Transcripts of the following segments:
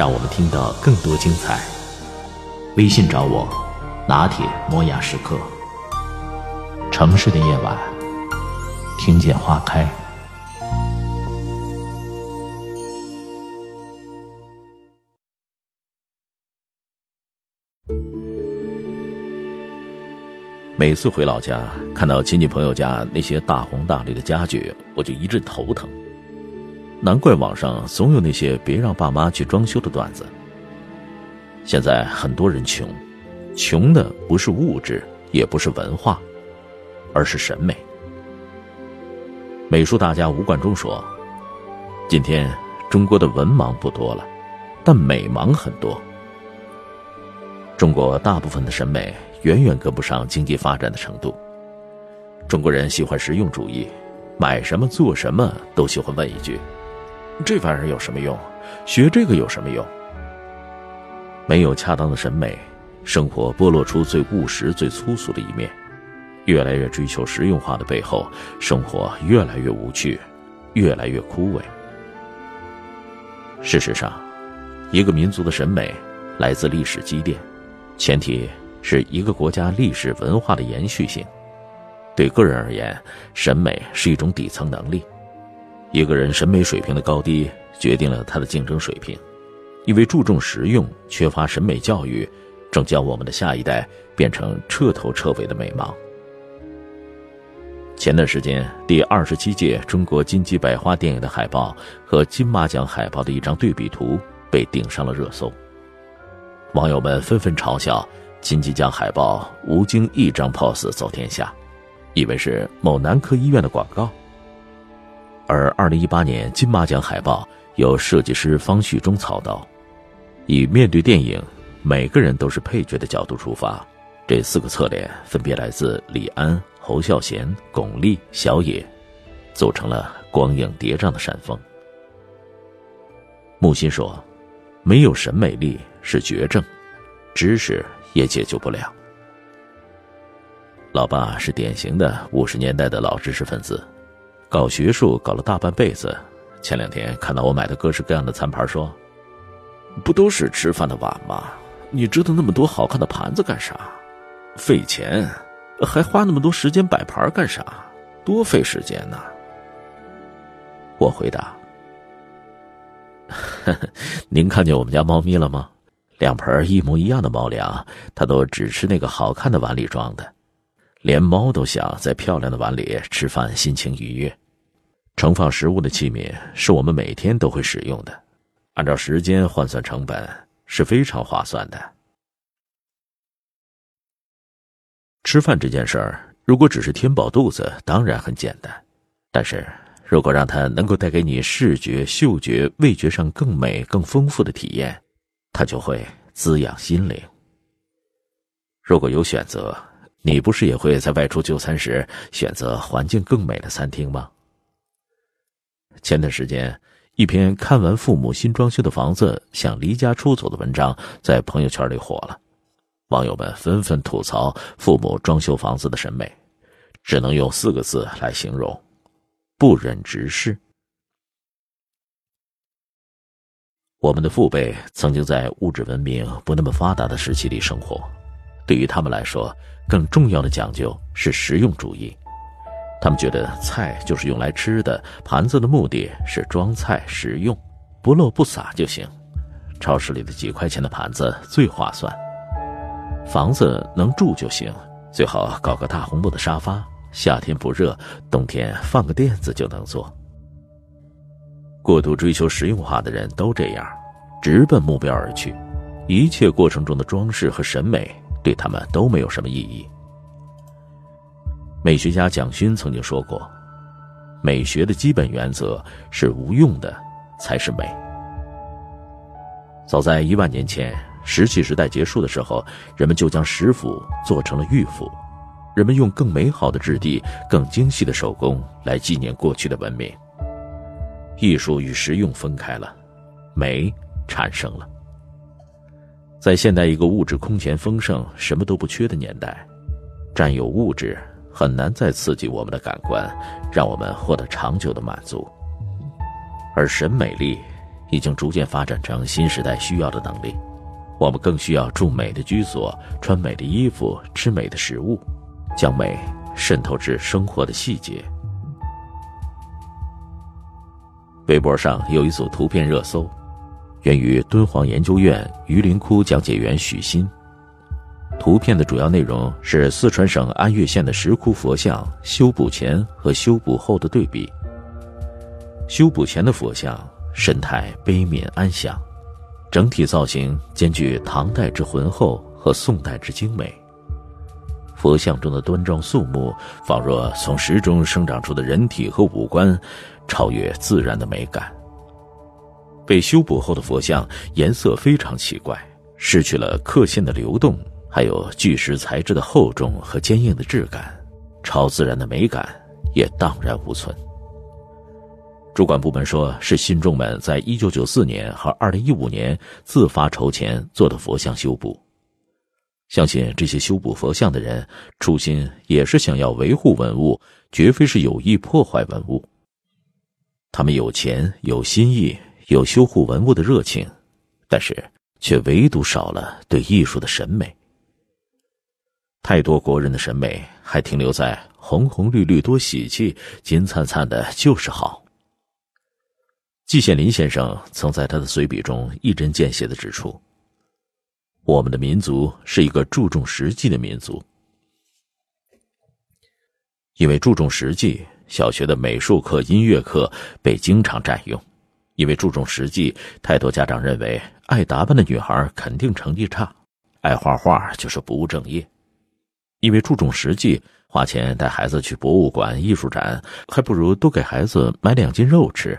让我们听到更多精彩。微信找我，拿铁磨牙时刻。城市的夜晚，听见花开。每次回老家，看到亲戚朋友家那些大红大绿的家具，我就一阵头疼。难怪网上总有那些别让爸妈去装修的段子。现在很多人穷，穷的不是物质，也不是文化，而是审美。美术大家吴冠中说：“今天中国的文盲不多了，但美盲很多。中国大部分的审美。”远远跟不上经济发展的程度。中国人喜欢实用主义，买什么做什么都喜欢问一句：“这玩意儿有什么用？学这个有什么用？”没有恰当的审美，生活剥落出最务实、最粗俗的一面。越来越追求实用化的背后，生活越来越无趣，越来越枯萎。事实上，一个民族的审美来自历史积淀，前提。是一个国家历史文化的延续性。对个人而言，审美是一种底层能力。一个人审美水平的高低，决定了他的竞争水平。因为注重实用，缺乏审美教育，正将我们的下一代变成彻头彻尾的美盲。前段时间，第二十七届中国金鸡百花电影的海报和金马奖海报的一张对比图被顶上了热搜，网友们纷纷嘲笑。金鸡奖海报无经一张 pose 走天下，以为是某男科医院的广告。而二零一八年金马奖海报由设计师方旭中操刀，以面对电影每个人都是配角的角度出发，这四个侧脸分别来自李安、侯孝贤、巩俐、小野，组成了光影叠嶂的山峰。木心说：“没有审美力是绝症，知识。”也解救不了。老爸是典型的五十年代的老知识分子，搞学术搞了大半辈子。前两天看到我买的各式各样的餐盘，说：“不都是吃饭的碗吗？你知道那么多好看的盘子干啥？费钱，还花那么多时间摆盘干啥？多费时间呢。”我回答：“您看见我们家猫咪了吗？”两盆一模一样的猫粮，它都只吃那个好看的碗里装的，连猫都想在漂亮的碗里吃饭，心情愉悦。盛放食物的器皿是我们每天都会使用的，按照时间换算成本是非常划算的。吃饭这件事儿，如果只是填饱肚子，当然很简单；但是如果让它能够带给你视觉、嗅觉、味觉上更美、更丰富的体验。它就会滋养心灵。如果有选择，你不是也会在外出就餐时选择环境更美的餐厅吗？前段时间，一篇看完父母新装修的房子想离家出走的文章在朋友圈里火了，网友们纷纷吐槽父母装修房子的审美，只能用四个字来形容：不忍直视。我们的父辈曾经在物质文明不那么发达的时期里生活，对于他们来说，更重要的讲究是实用主义。他们觉得菜就是用来吃的，盘子的目的是装菜实用，不漏不洒就行。超市里的几块钱的盘子最划算。房子能住就行，最好搞个大红木的沙发，夏天不热，冬天放个垫子就能坐。过度追求实用化的人都这样，直奔目标而去，一切过程中的装饰和审美对他们都没有什么意义。美学家蒋勋曾经说过：“美学的基本原则是无用的才是美。”早在一万年前，石器时代结束的时候，人们就将石斧做成了玉斧，人们用更美好的质地、更精细的手工来纪念过去的文明。艺术与实用分开了，美产生了。在现代一个物质空前丰盛、什么都不缺的年代，占有物质很难再刺激我们的感官，让我们获得长久的满足。而审美力已经逐渐发展成新时代需要的能力，我们更需要住美的居所、穿美的衣服、吃美的食物，将美渗透至生活的细节。微博上有一组图片热搜。源于敦煌研究院榆林窟讲解员许昕。图片的主要内容是四川省安岳县的石窟佛像修补前和修补后的对比。修补前的佛像神态悲悯安详，整体造型兼具唐代之浑厚和宋代之精美。佛像中的端庄肃穆，仿若从石中生长出的人体和五官，超越自然的美感。被修补后的佛像颜色非常奇怪，失去了刻线的流动，还有巨石材质的厚重和坚硬的质感，超自然的美感也荡然无存。主管部门说是信众们在一九九四年和二零一五年自发筹钱做的佛像修补，相信这些修补佛像的人初心也是想要维护文物，绝非是有意破坏文物。他们有钱有心意。有修护文物的热情，但是却唯独少了对艺术的审美。太多国人的审美还停留在红红绿绿多喜气，金灿灿的就是好。季羡林先生曾在他的随笔中一针见血的指出：“我们的民族是一个注重实际的民族，因为注重实际，小学的美术课、音乐课被经常占用。”因为注重实际，太多家长认为爱打扮的女孩肯定成绩差，爱画画就是不务正业。因为注重实际，花钱带孩子去博物馆、艺术展，还不如多给孩子买两斤肉吃。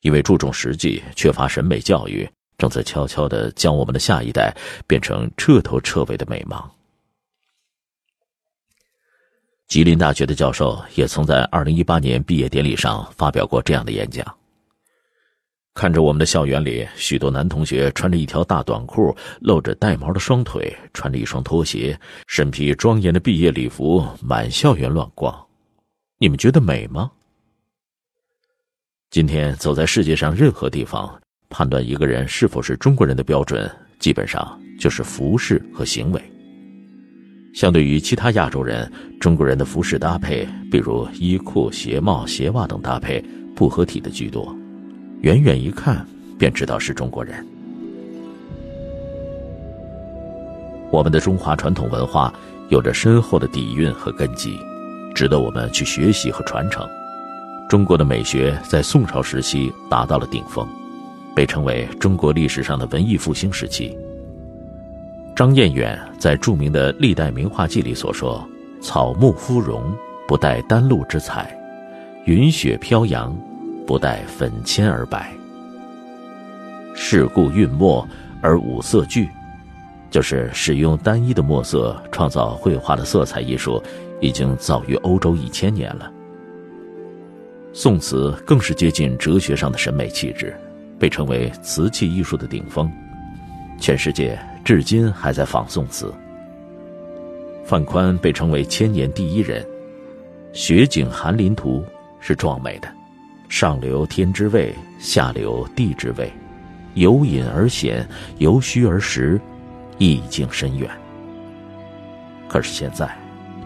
因为注重实际，缺乏审美教育，正在悄悄的将我们的下一代变成彻头彻尾的美盲。吉林大学的教授也曾在二零一八年毕业典礼上发表过这样的演讲。看着我们的校园里，许多男同学穿着一条大短裤，露着带毛的双腿，穿着一双拖鞋，身披庄严的毕业礼服，满校园乱逛。你们觉得美吗？今天走在世界上任何地方，判断一个人是否是中国人的标准，基本上就是服饰和行为。相对于其他亚洲人，中国人的服饰搭配，比如衣裤、鞋帽、鞋袜等搭配，不合体的居多。远远一看，便知道是中国人。我们的中华传统文化有着深厚的底蕴和根基，值得我们去学习和传承。中国的美学在宋朝时期达到了顶峰，被称为中国历史上的文艺复兴时期。张彦远在著名的《历代名画记》里所说：“草木芙蓉，不带丹露之彩；云雪飘扬。”不带粉铅而白，世故韵墨而五色俱，就是使用单一的墨色创造绘画的色彩艺术，已经早于欧洲一千年了。宋词更是接近哲学上的审美气质，被称为瓷器艺术的顶峰，全世界至今还在仿宋词。范宽被称为千年第一人，《雪景寒林图》是壮美的。上流天之味，下流地之味，由隐而显，由虚而实，意境深远。可是现在，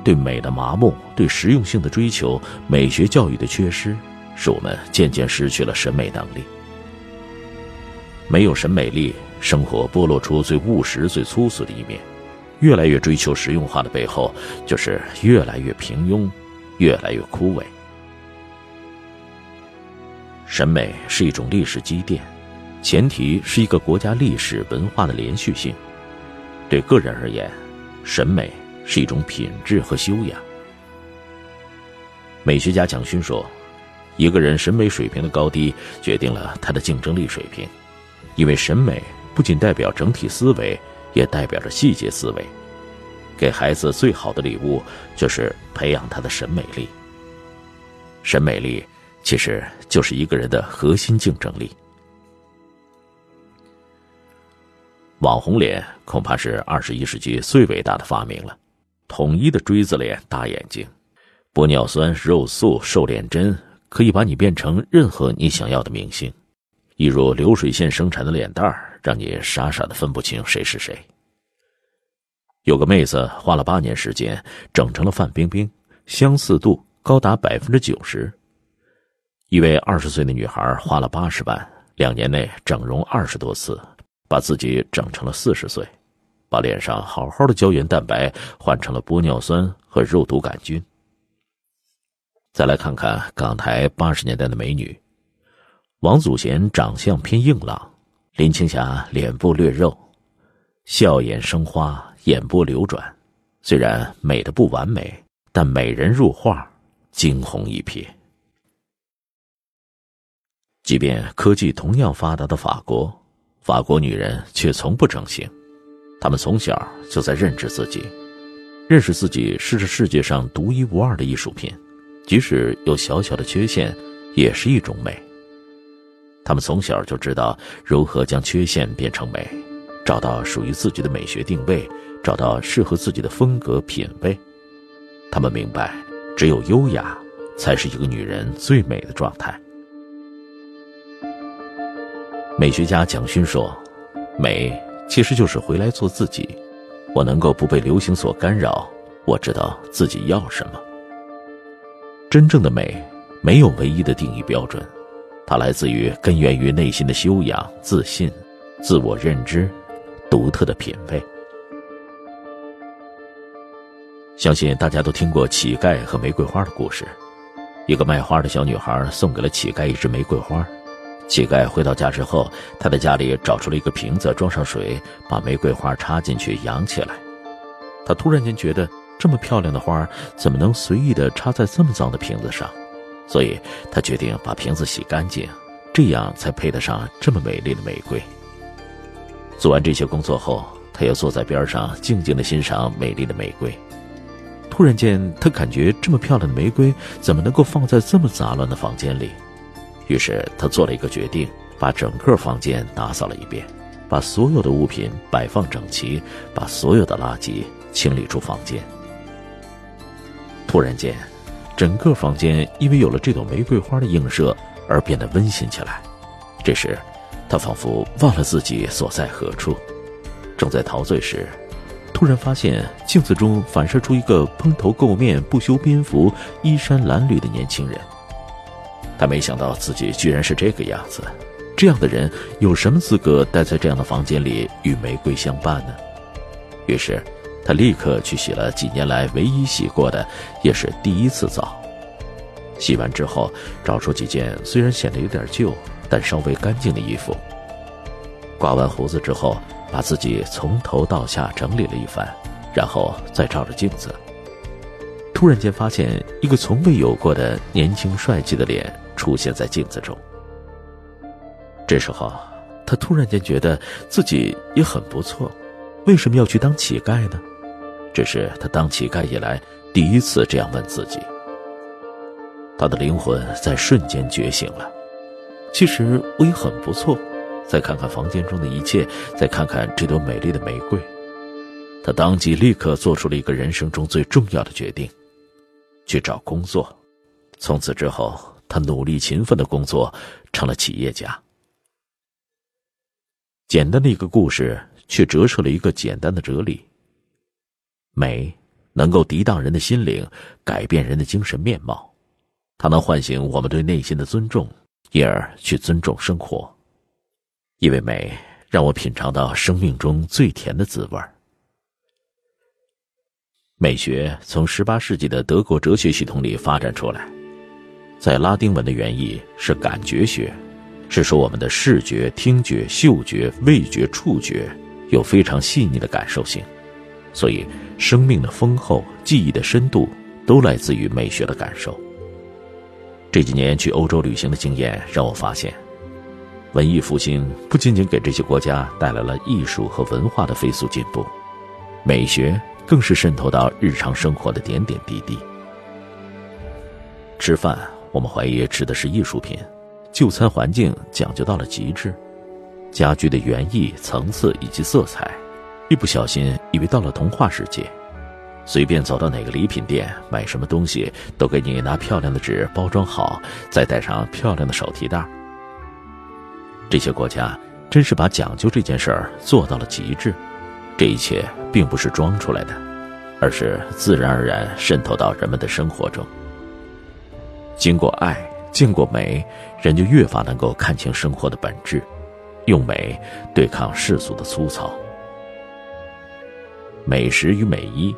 对美的麻木，对实用性的追求，美学教育的缺失，使我们渐渐失去了审美能力。没有审美力，生活剥落出最务实、最粗俗的一面。越来越追求实用化的背后，就是越来越平庸，越来越枯萎。审美是一种历史积淀，前提是一个国家历史文化的连续性。对个人而言，审美是一种品质和修养。美学家蒋勋说：“一个人审美水平的高低，决定了他的竞争力水平，因为审美不仅代表整体思维，也代表着细节思维。给孩子最好的礼物，就是培养他的审美力。审美力其实就是一个人的核心竞争力。网红脸恐怕是二十一世纪最伟大的发明了，统一的锥子脸、大眼睛，玻尿酸、肉素、瘦脸针，可以把你变成任何你想要的明星。一如流水线生产的脸蛋儿，让你傻傻的分不清谁是谁。有个妹子花了八年时间整成了范冰冰，相似度高达百分之九十。一位二十岁的女孩花了八十万，两年内整容二十多次。把自己整成了四十岁，把脸上好好的胶原蛋白换成了玻尿酸和肉毒杆菌。再来看看港台八十年代的美女，王祖贤长相偏硬朗，林青霞脸部略肉，笑眼生花，眼波流转。虽然美的不完美，但美人入画，惊鸿一瞥。即便科技同样发达的法国。法国女人却从不整形，她们从小就在认知自己，认识自己是这世界上独一无二的艺术品，即使有小小的缺陷，也是一种美。她们从小就知道如何将缺陷变成美，找到属于自己的美学定位，找到适合自己的风格品味。她们明白，只有优雅，才是一个女人最美的状态。美学家蒋勋说：“美其实就是回来做自己。我能够不被流行所干扰，我知道自己要什么。真正的美没有唯一的定义标准，它来自于根源于内心的修养、自信、自我认知、独特的品味。相信大家都听过乞丐和玫瑰花的故事。一个卖花的小女孩送给了乞丐一支玫瑰花。”乞丐回到家之后，他在家里找出了一个瓶子，装上水，把玫瑰花插进去养起来。他突然间觉得，这么漂亮的花怎么能随意的插在这么脏的瓶子上？所以他决定把瓶子洗干净，这样才配得上这么美丽的玫瑰。做完这些工作后，他又坐在边上静静的欣赏美丽的玫瑰。突然间，他感觉这么漂亮的玫瑰怎么能够放在这么杂乱的房间里？于是他做了一个决定，把整个房间打扫了一遍，把所有的物品摆放整齐，把所有的垃圾清理出房间。突然间，整个房间因为有了这朵玫瑰花的映射而变得温馨起来。这时，他仿佛忘了自己所在何处，正在陶醉时，突然发现镜子中反射出一个蓬头垢面、不修边幅、衣衫褴褛的年轻人。他没想到自己居然是这个样子，这样的人有什么资格待在这样的房间里与玫瑰相伴呢？于是，他立刻去洗了几年来唯一洗过的，也是第一次澡。洗完之后，找出几件虽然显得有点旧，但稍微干净的衣服。刮完胡子之后，把自己从头到下整理了一番，然后再照着镜子，突然间发现一个从未有过的年轻帅气的脸。出现在镜子中。这时候，他突然间觉得自己也很不错，为什么要去当乞丐呢？这是他当乞丐以来第一次这样问自己。他的灵魂在瞬间觉醒了。其实我也很不错。再看看房间中的一切，再看看这朵美丽的玫瑰，他当即立刻做出了一个人生中最重要的决定：去找工作。从此之后。他努力勤奋的工作，成了企业家。简单的一个故事，却折射了一个简单的哲理：美能够涤荡人的心灵，改变人的精神面貌。它能唤醒我们对内心的尊重，因而去尊重生活。因为美，让我品尝到生命中最甜的滋味儿美学从十八世纪的德国哲学系统里发展出来。在拉丁文的原意是感觉学是说我们的视觉听觉嗅觉味觉触觉有非常细腻的感受性。所以生命的丰厚记忆的深度都来自于美学的感受。这几年去欧洲旅行的经验让我发现文艺复兴不仅仅给这些国家带来了艺术和文化的飞速进步美学更是渗透到日常生活的点点滴滴。吃饭我们怀疑吃的是艺术品，就餐环境讲究到了极致，家具的园艺、层次以及色彩，一不小心以为到了童话世界。随便走到哪个礼品店买什么东西，都给你拿漂亮的纸包装好，再带上漂亮的手提袋。这些国家真是把讲究这件事儿做到了极致，这一切并不是装出来的，而是自然而然渗透到人们的生活中。经过爱见过美人就越发能够看清生活的本质用美对抗世俗的粗糙。美食与美衣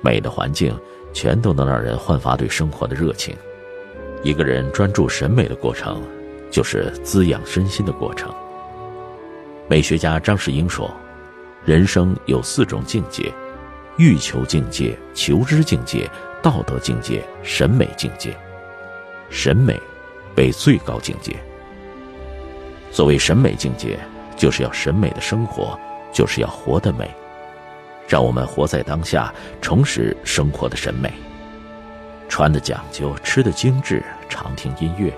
美的环境全都能让人焕发对生活的热情。一个人专注审美的过程就是滋养身心的过程。美学家张世英说人生有四种境界欲求境界求知境界道德境界审美境界。审美为最高境界。所谓审美境界，就是要审美的生活，就是要活得美，让我们活在当下，重拾生活的审美。穿的讲究，吃的精致，常听音乐。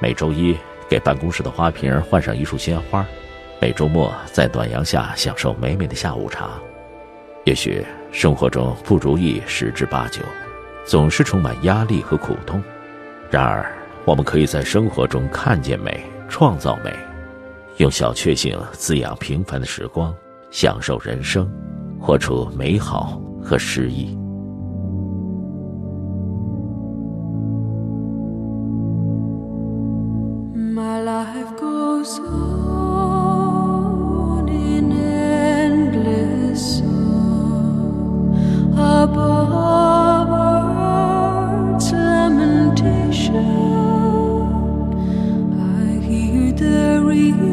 每周一给办公室的花瓶换上一束鲜花，每周末在暖阳下享受美美的下午茶。也许生活中不如意十之八九，总是充满压力和苦痛。然而我们可以在生活中看见美创造美用小确幸滋养平凡的时光享受人生活出美好和诗意。free.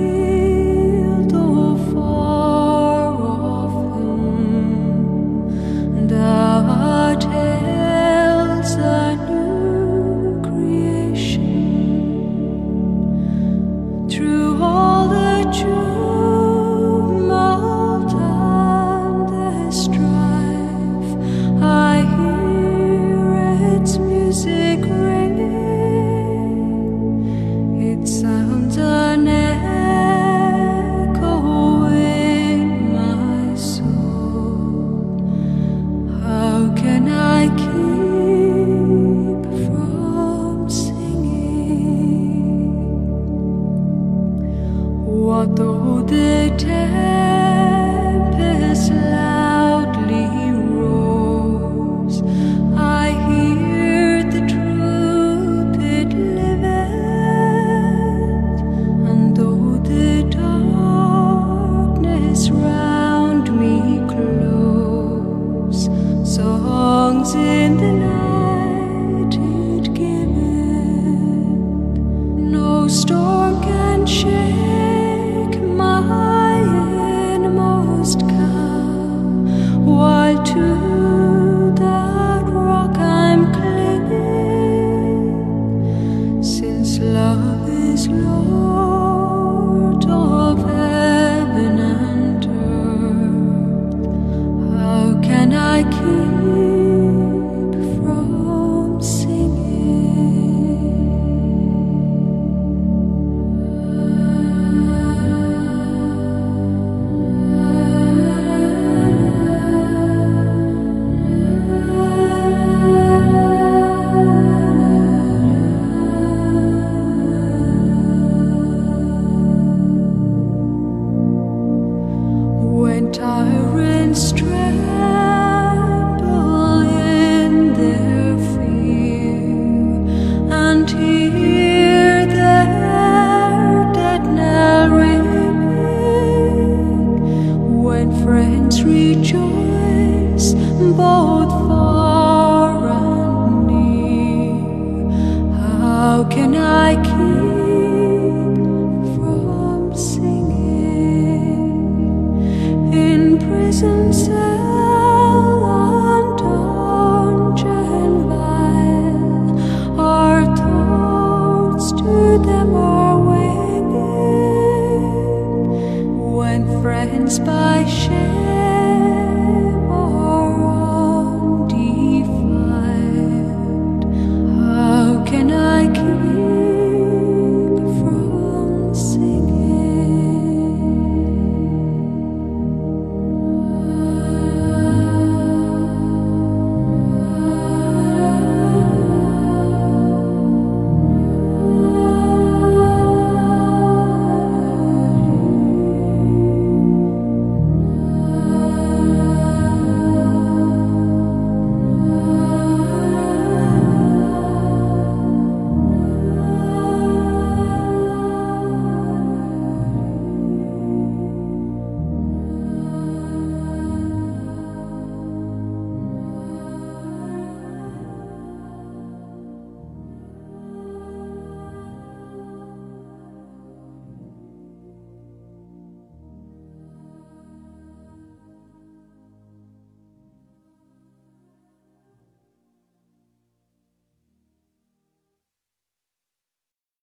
Tyrant's strength.